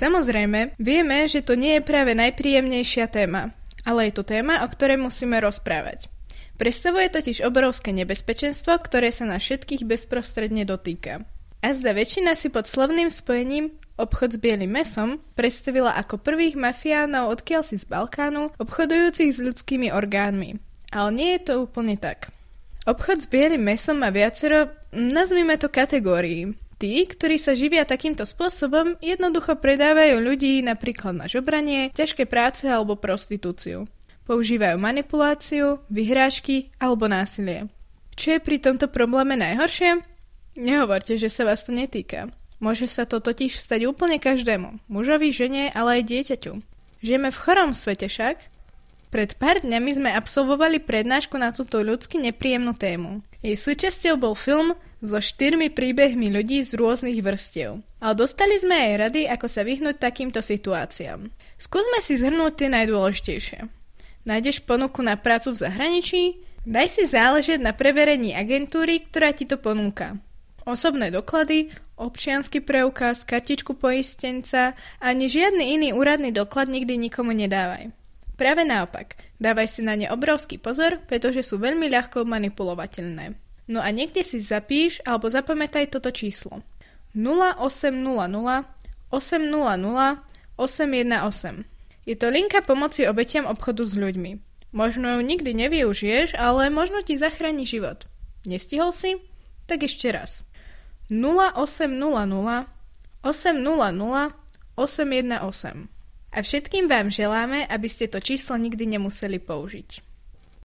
Samozrejme, vieme, že to nie je práve najpríjemnejšia téma, ale je to téma, o ktorej musíme rozprávať. Predstavuje totiž obrovské nebezpečenstvo, ktoré sa na všetkých bezprostredne dotýka. A zda väčšina si pod slovným spojením obchod s bielým mesom predstavila ako prvých mafiánov odkiaľ si z Balkánu, obchodujúcich s ľudskými orgánmi. Ale nie je to úplne tak. Obchod s bielým mesom má viacero, nazvime to kategórií. Tí, ktorí sa živia takýmto spôsobom, jednoducho predávajú ľudí napríklad na žobranie, ťažké práce alebo prostitúciu. Používajú manipuláciu, vyhrážky alebo násilie. Čo je pri tomto probléme najhoršie? Nehovorte, že sa vás to netýka. Môže sa to totiž stať úplne každému, mužovi, žene, ale aj dieťaťu. Žijeme v chorom svete však. Pred pár dňami sme absolvovali prednášku na túto ľudsky nepríjemnú tému. Jej súčasťou bol film so štyrmi príbehmi ľudí z rôznych vrstiev. Ale dostali sme aj rady, ako sa vyhnúť takýmto situáciám. Skúsme si zhrnúť tie najdôležitejšie. Nájdeš ponuku na prácu v zahraničí? Daj si záležet na preverení agentúry, ktorá ti to ponúka. Osobné doklady, občiansky preukaz, kartičku poistenca ani žiadny iný úradný doklad nikdy nikomu nedávaj. Práve naopak, dávaj si na ne obrovský pozor, pretože sú veľmi ľahko manipulovateľné. No a niekde si zapíš alebo zapamätaj toto číslo. 0800 800 818. Je to linka pomoci obetiam obchodu s ľuďmi. Možno ju nikdy nevyužiješ, ale možno ti zachráni život. Nestihol si? Tak ešte raz. 0800 800 818. A všetkým vám želáme, aby ste to číslo nikdy nemuseli použiť.